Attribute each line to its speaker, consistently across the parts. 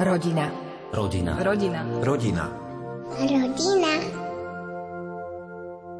Speaker 1: Rodina.
Speaker 2: Rodina.
Speaker 1: Rodina.
Speaker 2: Rodina.
Speaker 3: Rodina.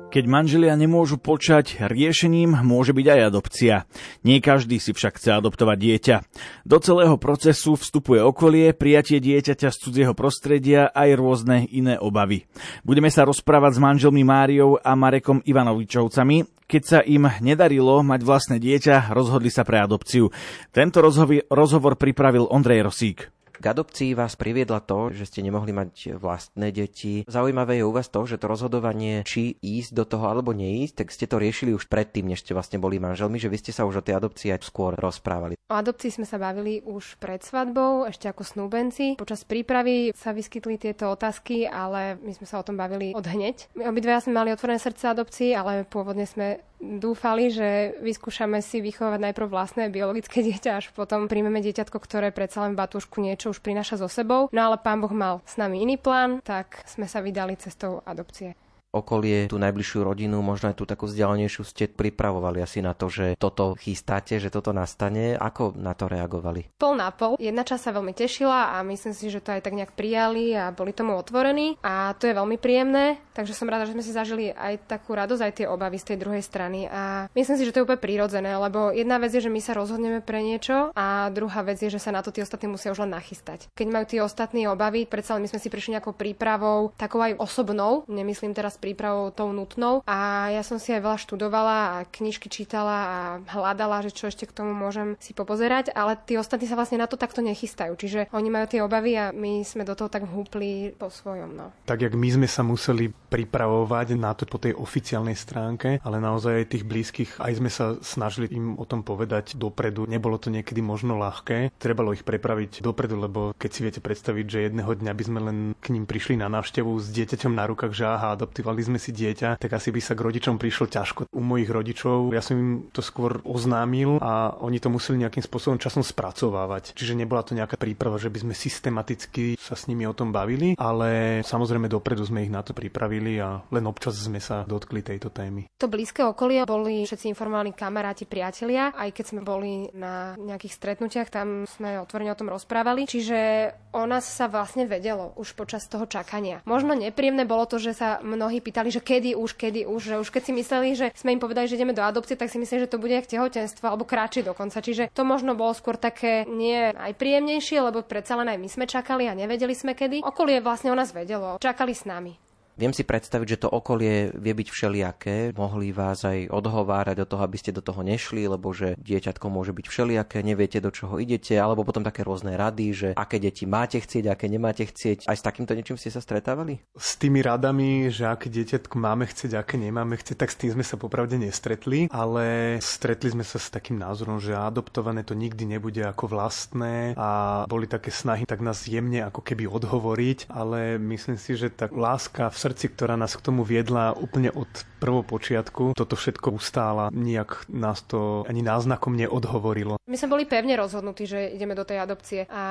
Speaker 4: Keď manželia nemôžu počať, riešením môže byť aj adopcia. Nie každý si však chce adoptovať dieťa. Do celého procesu vstupuje okolie, prijatie dieťaťa z cudzieho prostredia aj rôzne iné obavy. Budeme sa rozprávať s manželmi Máriou a Marekom Ivanovičovcami. Keď sa im nedarilo mať vlastné dieťa, rozhodli sa pre adopciu. Tento rozhovor, rozhovor pripravil Ondrej Rosík.
Speaker 5: K adopcii vás priviedla to, že ste nemohli mať vlastné deti. Zaujímavé je u vás to, že to rozhodovanie, či ísť do toho alebo neísť, tak ste to riešili už predtým, než ste vlastne boli manželmi, že vy ste sa už o tej adopcii aj skôr rozprávali.
Speaker 6: O adopcii sme sa bavili už pred svadbou, ešte ako snúbenci. Počas prípravy sa vyskytli tieto otázky, ale my sme sa o tom bavili od hneď. My obidve sme mali otvorené srdce adopcii, ale pôvodne sme dúfali, že vyskúšame si vychovať najprv vlastné biologické dieťa, až potom príjmeme dieťatko, ktoré predsa len batúšku niečo už prináša so sebou. No ale pán Boh mal s nami iný plán, tak sme sa vydali cestou adopcie
Speaker 5: okolie, tú najbližšiu rodinu, možno aj tú takú vzdialenejšiu ste pripravovali asi na to, že toto chystáte, že toto nastane. Ako na to reagovali?
Speaker 6: Pol na pol. Jedna časť sa veľmi tešila a myslím si, že to aj tak nejak prijali a boli tomu otvorení a to je veľmi príjemné. Takže som rada, že sme si zažili aj takú radosť, aj tie obavy z tej druhej strany a myslím si, že to je úplne prírodzené, lebo jedna vec je, že my sa rozhodneme pre niečo a druhá vec je, že sa na to tí ostatní musia už len nachystať. Keď majú tí ostatní obavy, predsa my sme si prišli nejakou prípravou, takou aj osobnou, nemyslím teraz prípravou tou nutnou. A ja som si aj veľa študovala a knižky čítala a hľadala, že čo ešte k tomu môžem si popozerať, ale tí ostatní sa vlastne na to takto nechystajú. Čiže oni majú tie obavy a my sme do toho tak húpli po svojom. No.
Speaker 7: Tak jak my sme sa museli pripravovať na to po tej oficiálnej stránke, ale naozaj aj tých blízkych, aj sme sa snažili im o tom povedať dopredu. Nebolo to niekedy možno ľahké. Trebalo ich prepraviť dopredu, lebo keď si viete predstaviť, že jedného dňa by sme len k ním prišli na návštevu s dieťaťom na rukách, že aha, adoptíva adoptovali sme si dieťa, tak asi by sa k rodičom prišlo ťažko. U mojich rodičov ja som im to skôr oznámil a oni to museli nejakým spôsobom časom spracovávať. Čiže nebola to nejaká príprava, že by sme systematicky sa s nimi o tom bavili, ale samozrejme dopredu sme ich na to pripravili a len občas sme sa dotkli tejto témy.
Speaker 6: To blízke okolie boli všetci informovaní kamaráti, priatelia, aj keď sme boli na nejakých stretnutiach, tam sme otvorene o tom rozprávali, čiže o nás sa vlastne vedelo už počas toho čakania. Možno nepríjemné bolo to, že sa mnohí pýtali, že kedy už, kedy už, že už keď si mysleli, že sme im povedali, že ideme do adopcie, tak si mysleli, že to bude jak tehotenstvo alebo kratšie dokonca. Čiže to možno bolo skôr také nie aj príjemnejšie, lebo predsa len aj my sme čakali a nevedeli sme kedy. Okolie vlastne o nás vedelo, čakali s nami.
Speaker 5: Viem si predstaviť, že to okolie vie byť všelijaké. Mohli vás aj odhovárať do toho, aby ste do toho nešli, lebo že dieťatko môže byť všelijaké, neviete do čoho idete, alebo potom také rôzne rady, že aké deti máte chcieť, aké nemáte chcieť. Aj s takýmto niečím ste sa stretávali?
Speaker 7: S tými radami, že aké dieťatko máme chcieť, aké nemáme chcieť, tak s tým sme sa popravde nestretli, ale stretli sme sa s takým názorom, že adoptované to nikdy nebude ako vlastné a boli také snahy tak nás jemne ako keby odhovoriť, ale myslím si, že tá láska v ktorá nás k tomu viedla úplne od prvopočiatku, toto všetko ustála. Nijak nás to ani náznakom neodhovorilo.
Speaker 6: My sme boli pevne rozhodnutí, že ideme do tej adopcie a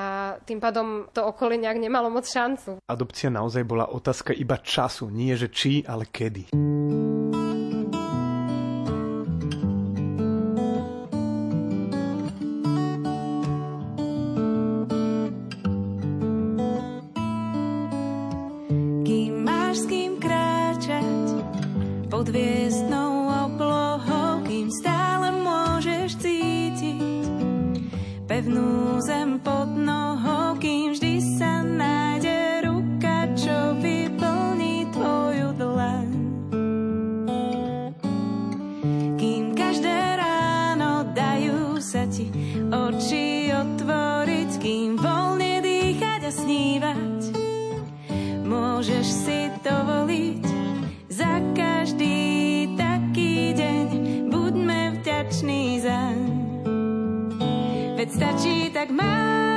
Speaker 6: tým pádom to okolie nejak nemalo moc šancu.
Speaker 7: Adopcia naozaj bola otázka iba času, nie že či, ale kedy.
Speaker 1: môžeš si dovoliť za každý taký deň. Buďme vďační zaň, veď stačí tak málo.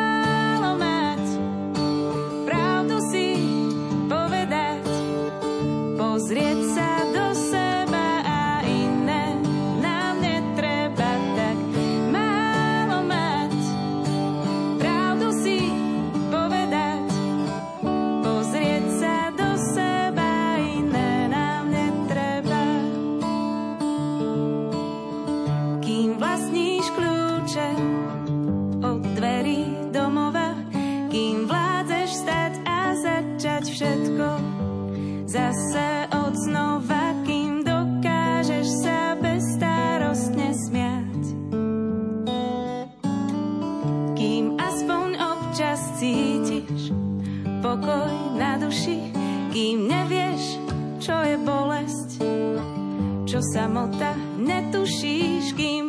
Speaker 1: Samota netušíš,
Speaker 5: kým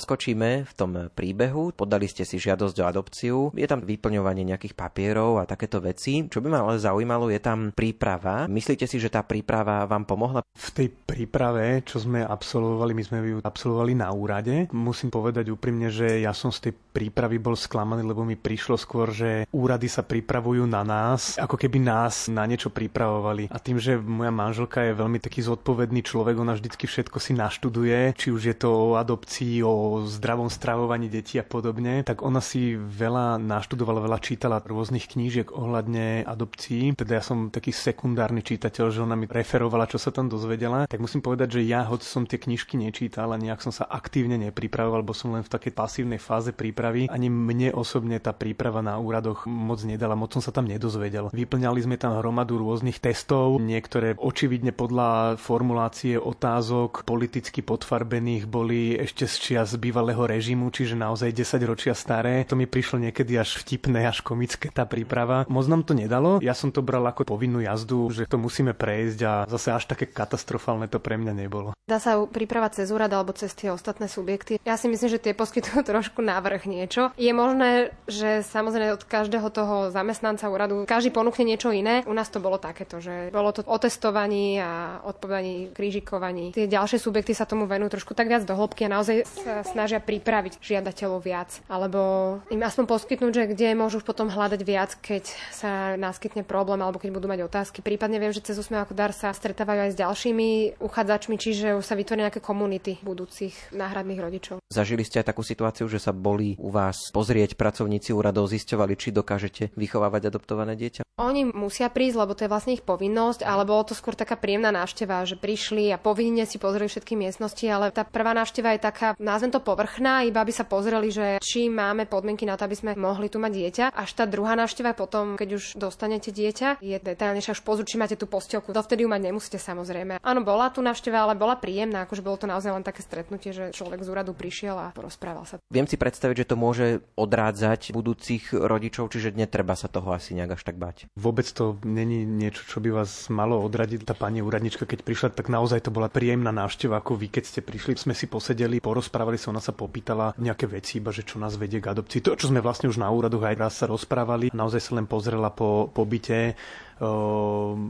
Speaker 5: Poskočíme v tom príbehu, podali ste si žiadosť o adopciu, je tam vyplňovanie nejakých papierov a takéto veci. Čo by ma ale zaujímalo, je tam príprava. Myslíte si, že tá príprava vám pomohla?
Speaker 7: V tej príprave, čo sme absolvovali, my sme ju absolvovali na úrade. Musím povedať úprimne, že ja som z tej prípravy bol sklamaný, lebo mi prišlo skôr, že úrady sa pripravujú na nás, ako keby nás na niečo pripravovali. A tým, že moja manželka je veľmi taký zodpovedný človek, ona vždycky všetko si naštuduje, či už je to o adopcii, o zdravom stravovaní detí a podobne, tak ona si veľa naštudovala, veľa čítala rôznych knížiek ohľadne adopcií. Teda ja som taký sekundárny čítateľ, že ona mi referovala, čo sa tam dozvedela. Tak musím povedať, že ja, hoď som tie knižky nečítal a nejak som sa aktívne nepripravoval, bo som len v takej pasívnej fáze prípravy. Ani mne osobne tá príprava na úradoch moc nedala, moc som sa tam nedozvedel. Vyplňali sme tam hromadu rôznych testov, niektoré očividne podľa formulácie otázok politicky podfarbených boli ešte z čias bývalého režimu, čiže naozaj 10 ročia staré. To mi prišlo niekedy až vtipné, až komické tá príprava. Moc nám to nedalo. Ja som to bral ako povinnú jazdu, že to musíme prejsť a zase až také katastrofálne to pre mňa nebolo.
Speaker 6: Dá sa pripravať cez úrad alebo cez tie ostatné subjekty. Ja si myslím, že tie poskytujú trošku návrh niečo. Je možné, že samozrejme od každého toho zamestnanca úradu každý ponúkne niečo iné. U nás to bolo takéto, že bolo to o testovaní a odpovedaní, krížikovaní. Tie ďalšie subjekty sa tomu venujú trošku tak viac do hĺbky a naozaj sa snažia pripraviť žiadateľov viac, alebo im aspoň poskytnúť, že kde môžu potom hľadať viac, keď sa naskytne problém alebo keď budú mať otázky. Prípadne viem, že cez Úsmev ako dar sa stretávajú aj s ďalšími uchádzačmi, čiže už sa vytvoria nejaké komunity budúcich náhradných rodičov.
Speaker 5: Zažili ste aj takú situáciu, že sa boli u vás pozrieť pracovníci úradov, zisťovali, či dokážete vychovávať adoptované dieťa?
Speaker 6: Oni musia prísť, lebo to je vlastne ich povinnosť, ale bolo to skôr taká príjemná návšteva, že prišli a povinne si pozreli všetky miestnosti, ale tá prvá návšteva je taká nazvem to povrchná, iba aby sa pozreli, že či máme podmienky na to, aby sme mohli tu mať dieťa. Až tá druhá návšteva potom, keď už dostanete dieťa, je detailnejšia už pozor, či máte tú postielku. Dovtedy ju mať nemusíte samozrejme. Áno, bola tu návšteva, ale bola príjemná, akože bolo to naozaj len také stretnutie, že človek z úradu prišiel a porozprával sa.
Speaker 5: Viem si predstaviť, že to môže odrádzať budúcich rodičov, čiže netreba sa toho asi nejak až tak bať.
Speaker 7: Vôbec to není niečo, čo by vás malo odradiť. Tá pani úradnička, keď prišla, tak naozaj to bola príjemná návšteva, ako vy, keď ste prišli, sme si posedeli, porozprávali rozprávali sa, ona sa popýtala nejaké veci, iba že čo nás vedie k adopcii. To, čo sme vlastne už na úradoch aj raz sa rozprávali, naozaj sa len pozrela po pobyte,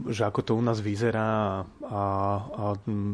Speaker 7: že ako to u nás vyzerá a, a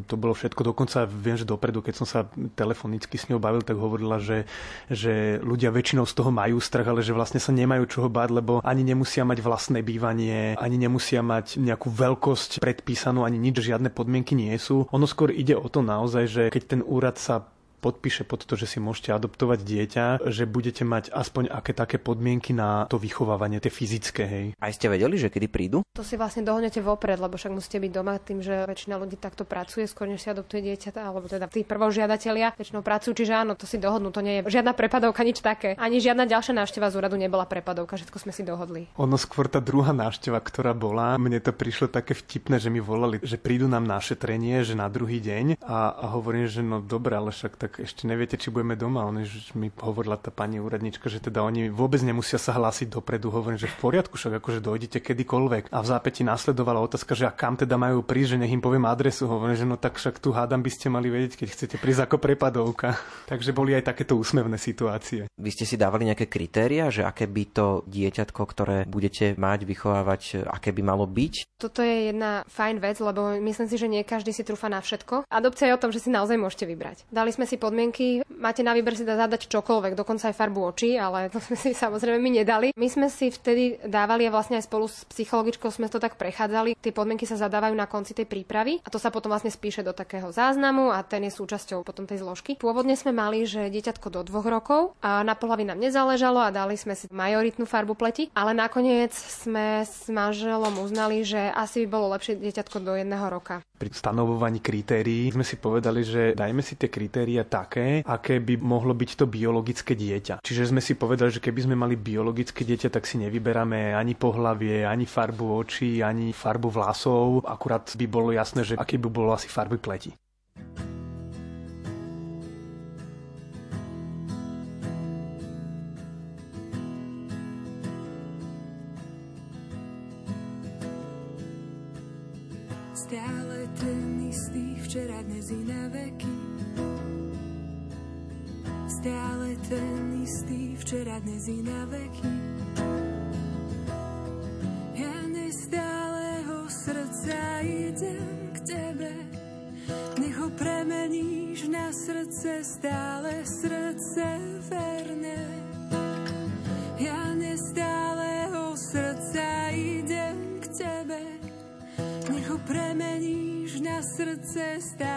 Speaker 7: to bolo všetko. Dokonca viem, že dopredu, keď som sa telefonicky s ňou bavil, tak hovorila, že, že ľudia väčšinou z toho majú strach, ale že vlastne sa nemajú čoho báť, lebo ani nemusia mať vlastné bývanie, ani nemusia mať nejakú veľkosť predpísanú, ani nič, žiadne podmienky nie sú. Ono skôr ide o to naozaj, že keď ten úrad sa podpíše pod to, že si môžete adoptovať dieťa, že budete mať aspoň aké také podmienky na to vychovávanie, tie fyzické, hej.
Speaker 5: Aj ste vedeli, že kedy prídu?
Speaker 6: To si vlastne dohodnete vopred, lebo však musíte byť doma tým, že väčšina ľudí takto pracuje, skôr než si adoptuje dieťa, alebo teda tí prvožiadatelia väčšinou pracujú, čiže áno, to si dohodnú, to nie je žiadna prepadovka, nič také. Ani žiadna ďalšia návšteva z úradu nebola prepadovka, všetko sme si dohodli.
Speaker 7: Ono skôr tá druhá návšteva, ktorá bola, mne to prišlo také vtipné, že mi volali, že prídu nám na šetrenie, že na druhý deň a, a hovorím, že no dobre, ale však tak ešte neviete, či budeme doma. Že mi hovorila tá pani úradnička, že teda oni vôbec nemusia sa hlásiť dopredu. Hovorím, že v poriadku, však akože dojdete kedykoľvek. A v zápäti následovala otázka, že a kam teda majú prísť, že nech im poviem adresu. Hovorím, že no tak však tu hádam by ste mali vedieť, keď chcete prísť ako prepadovka. Takže boli aj takéto úsmevné situácie.
Speaker 5: Vy ste si dávali nejaké kritéria, že aké by to dieťatko, ktoré budete mať, vychovávať, aké by malo byť?
Speaker 6: Toto je jedna fajn vec, lebo myslím si, že nie každý si trúfa na všetko. Adopcia je o tom, že si naozaj môžete vybrať. Dali sme si si podmienky, máte na výber si dá zadať čokoľvek, dokonca aj farbu očí, ale to sme si samozrejme my nedali. My sme si vtedy dávali a vlastne aj spolu s psychologičkou sme to tak prechádzali. Tie podmienky sa zadávajú na konci tej prípravy a to sa potom vlastne spíše do takého záznamu a ten je súčasťou potom tej zložky. Pôvodne sme mali, že dieťatko do dvoch rokov a na pohlaví nám nezáležalo a dali sme si majoritnú farbu pleti, ale nakoniec sme s manželom uznali, že asi by bolo lepšie dieťatko do jedného roka.
Speaker 7: Pri stanovovaní kritérií sme si povedali, že dajme si tie kritéria také, aké by mohlo byť to biologické dieťa. Čiže sme si povedali, že keby sme mali biologické dieťa, tak si nevyberáme ani pohlavie, ani farbu očí, ani farbu vlasov. Akurát by bolo jasné, že aké by bolo asi farby pleti.
Speaker 2: Istý, včera, dnes i na veky. Ja nestáleho srdca idem k tebe, nech ho premeníš na srdce stále, srdce verné. Ja nestáleho srdca idem k tebe, nech ho premeníš na srdce stále,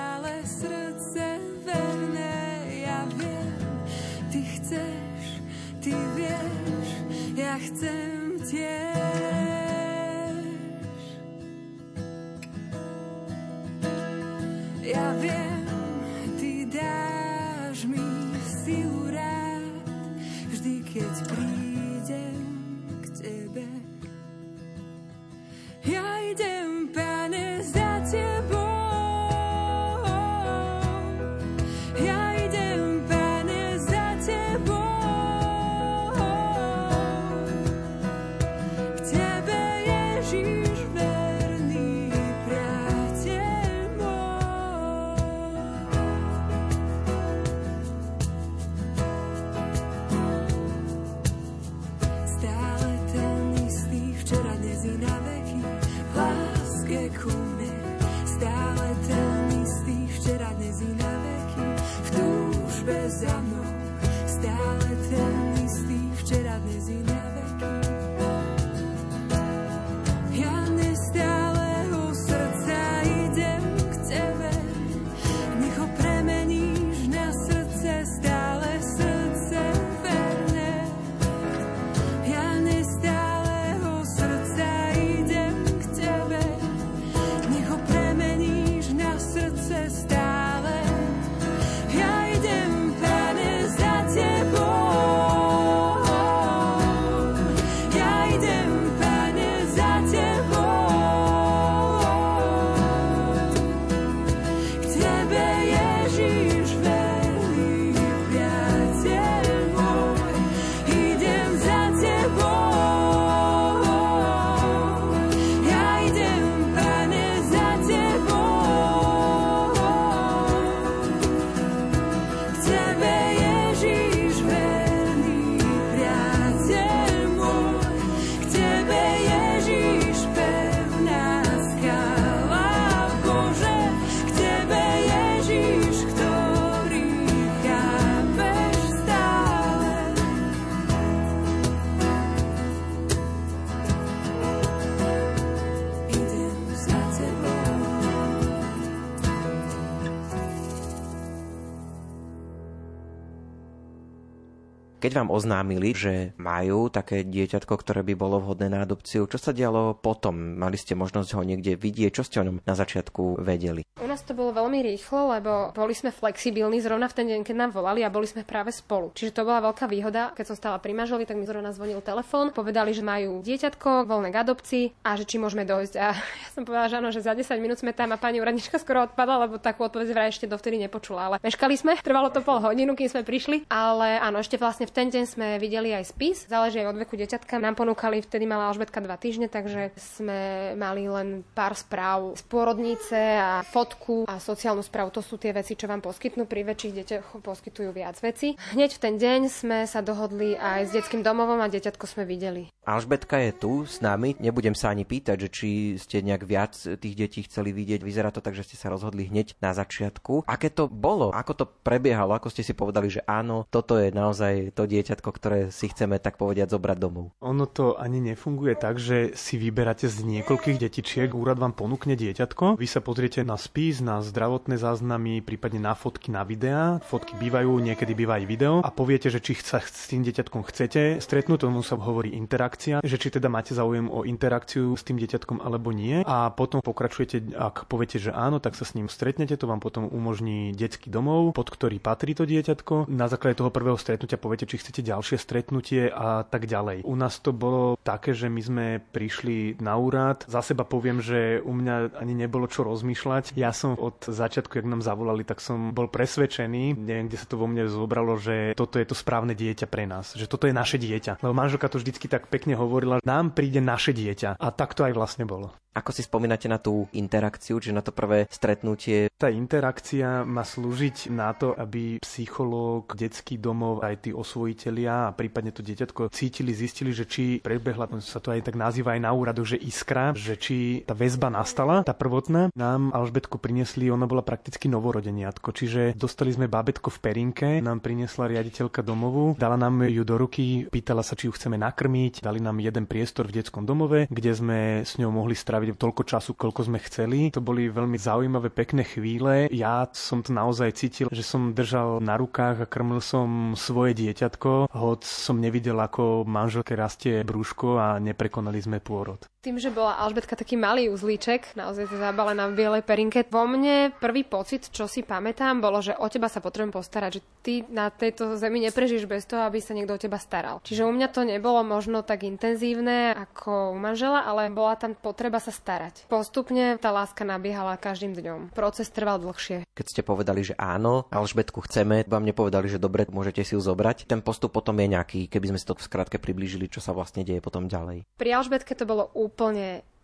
Speaker 5: Keď vám oznámili, že majú také dieťatko, ktoré by bolo vhodné na adopciu, čo sa dialo potom? Mali ste možnosť ho niekde vidieť? Čo ste o ňom na začiatku vedeli?
Speaker 6: U nás to bolo veľmi rýchlo, lebo boli sme flexibilní zrovna v ten deň, keď nám volali a boli sme práve spolu. Čiže to bola veľká výhoda. Keď som stala pri manželovi, tak mi zrovna zvonil telefón. Povedali, že majú dieťatko voľné k adopcii a že či môžeme dojsť. A ja som povedala, že áno, že za 10 minút sme tam a pani úradnička skoro odpadla, lebo takú odpoveď vraj ešte dovtedy nepočula. Ale meškali sme, trvalo to pol hodinu, kým sme prišli. Ale áno, ešte vlastne v ten deň sme videli aj spis, záleží aj od veku deťatka. Nám ponúkali, vtedy mala Alžbetka dva týždne, takže sme mali len pár správ z pôrodnice a fotku a sociálnu správu. To sú tie veci, čo vám poskytnú. Pri väčších deťoch poskytujú viac veci. Hneď v ten deň sme sa dohodli aj s detským domovom a deťatko sme videli.
Speaker 5: Alžbetka je tu s nami. Nebudem sa ani pýtať, že či ste nejak viac tých detí chceli vidieť. Vyzerá to tak, že ste sa rozhodli hneď na začiatku. Aké to bolo? Ako to prebiehalo? Ako ste si povedali, že áno, toto je naozaj to dieťatko, ktoré si chceme tak povediať zobrať domov?
Speaker 7: Ono to ani nefunguje tak, že si vyberáte z niekoľkých detičiek, úrad vám ponúkne dieťatko, vy sa pozriete na spis, na zdravotné záznamy, prípadne na fotky, na videá. Fotky bývajú, niekedy býva aj video a poviete, že či sa s tým dieťatkom chcete stretnúť, tomu sa hovorí interakcia, že či teda máte záujem o interakciu s tým dieťatkom alebo nie a potom pokračujete, ak poviete, že áno, tak sa s ním stretnete, to vám potom umožní detský domov, pod ktorý patrí to dieťatko. Na základe toho prvého stretnutia poviete, či chcete ďalšie stretnutie a tak ďalej. U nás to bolo také, že my sme prišli na úrad. Za seba poviem, že u mňa ani nebolo čo rozmýšľať. Ja som od začiatku, jak nám zavolali, tak som bol presvedčený, neviem, kde sa to vo mne zobralo, že toto je to správne dieťa pre nás, že toto je naše dieťa. Lebo manželka to vždycky tak pekne hovorila, nám príde naše dieťa. A tak to aj vlastne bolo.
Speaker 5: Ako si spomínate na tú interakciu, čiže na to prvé stretnutie?
Speaker 7: Tá interakcia má slúžiť na to, aby psychológ, detský domov, aj tí osvojitelia a prípadne to dieťatko cítili, zistili, že či prebehla, sa to aj tak nazýva aj na úradoch, že iskra, že či tá väzba nastala, tá prvotná. Nám Alžbetku priniesli, ona bola prakticky novorodeniatko, čiže dostali sme bábetko v perinke, nám priniesla riaditeľka domovu, dala nám ju do ruky, pýtala sa, či ju chceme nakrmiť, dali nám jeden priestor v detskom domove, kde sme s ňou mohli stráviť toľko času, koľko sme chceli. To boli veľmi zaujímavé, pekné chvíle. Ja som to naozaj cítil, že som držal na rukách a krmil som svoje dieťatko, hoď som nevidel, ako manželke rastie brúško a neprekonali sme pôrod.
Speaker 6: Tým, že bola Alžbetka taký malý uzlíček, naozaj zabalená v bielej perinke, vo mne prvý pocit, čo si pamätám, bolo, že o teba sa potrebujem postarať, že ty na tejto zemi neprežíš bez toho, aby sa niekto o teba staral. Čiže u mňa to nebolo možno tak intenzívne ako u manžela, ale bola tam potreba sa starať. Postupne tá láska nabiehala každým dňom. Proces trval dlhšie.
Speaker 5: Keď ste povedali, že áno, Alžbetku chceme, vám nepovedali, že dobre, môžete si ju zobrať. Ten postup potom je nejaký, keby sme si to skrátke priblížili, čo sa vlastne deje potom ďalej.
Speaker 6: Pri Alžbetke to bolo úplne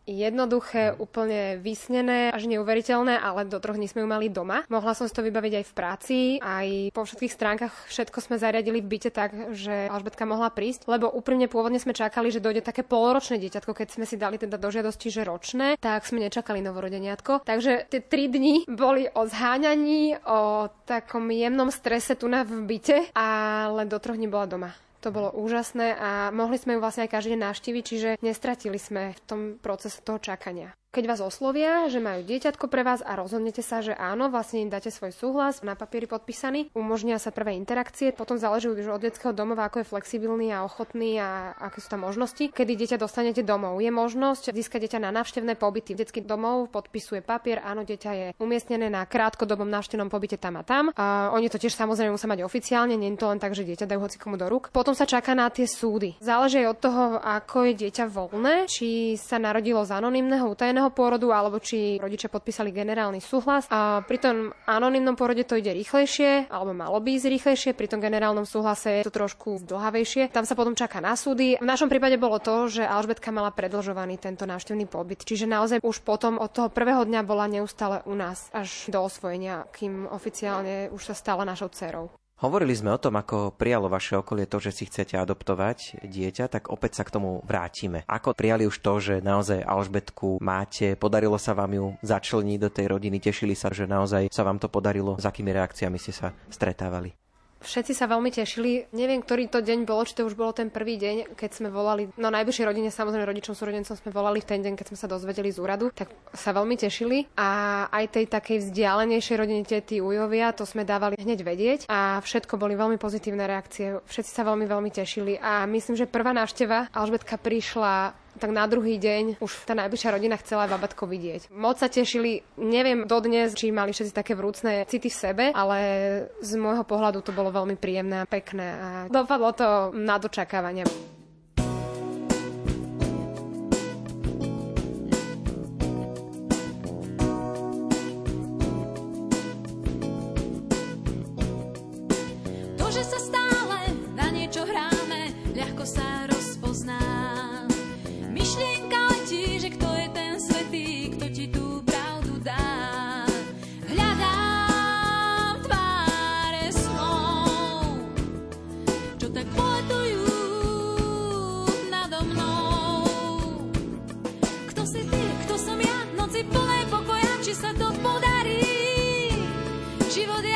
Speaker 6: jednoduché, úplne vysnené, až neuveriteľné, ale do troch dní sme ju mali doma. Mohla som si to vybaviť aj v práci, aj po všetkých stránkach všetko sme zariadili v byte tak, že Alžbetka mohla prísť, lebo úprimne pôvodne sme čakali, že dojde také poloročné dieťatko, keď sme si dali teda do žiadosti, že ročné, tak sme nečakali novorodeniatko. Takže tie tri dni boli o zháňaní, o takom jemnom strese tu na v byte, ale do troch dní bola doma. To bolo úžasné a mohli sme ju vlastne aj každý deň navštíviť, čiže nestratili sme v tom procese toho čakania. Keď vás oslovia, že majú dieťatko pre vás a rozhodnete sa, že áno, vlastne im dáte svoj súhlas, na papieri podpísaný, umožnia sa prvé interakcie, potom záleží už od detského domova, ako je flexibilný a ochotný a aké sú tam možnosti. Kedy dieťa dostanete domov, je možnosť získať dieťa na návštevné pobyty. Detský domov podpisuje papier, áno, dieťa je umiestnené na krátkodobom návštevnom pobyte tam a tam. A oni to tiež samozrejme musia mať oficiálne, nie je to len tak, že dieťa dajú hoci komu do rúk. Potom sa čaká na tie súdy. Záleží od toho, ako je dieťa voľné, či sa narodilo z anonymného utajeného anonimného pôrodu alebo či rodičia podpísali generálny súhlas. A pri tom anonimnom pôrode to ide rýchlejšie, alebo malo by ísť rýchlejšie, pri tom generálnom súhlase je to trošku zdlhavejšie. Tam sa potom čaká na súdy. V našom prípade bolo to, že Alžbetka mala predlžovaný tento návštevný pobyt. Čiže naozaj už potom od toho prvého dňa bola neustále u nás až do osvojenia, kým oficiálne už sa stala našou dcerou.
Speaker 5: Hovorili sme o tom, ako prijalo vaše okolie to, že si chcete adoptovať dieťa, tak opäť sa k tomu vrátime. Ako prijali už to, že naozaj Alžbetku máte, podarilo sa vám ju začlniť do tej rodiny, tešili sa, že naozaj sa vám to podarilo, s akými reakciami ste sa stretávali?
Speaker 6: Všetci sa veľmi tešili. Neviem, ktorý to deň bolo, či to už bolo ten prvý deň, keď sme volali, no najbližšej rodine, samozrejme rodičom, súrodencom sme volali v ten deň, keď sme sa dozvedeli z úradu, tak sa veľmi tešili. A aj tej takej vzdialenejšej rodine tety Ujovia, to sme dávali hneď vedieť a všetko boli veľmi pozitívne reakcie. Všetci sa veľmi, veľmi tešili a myslím, že prvá návšteva Alžbetka prišla tak na druhý deň už tá najbližšia rodina chcela babatko vidieť. Moc sa tešili, neviem dodnes, či mali všetci také vrúcne city v sebe, ale z môjho pohľadu to bolo veľmi príjemné a pekné a dopadlo to na dočakávanie.
Speaker 1: či sa to podarí. Život je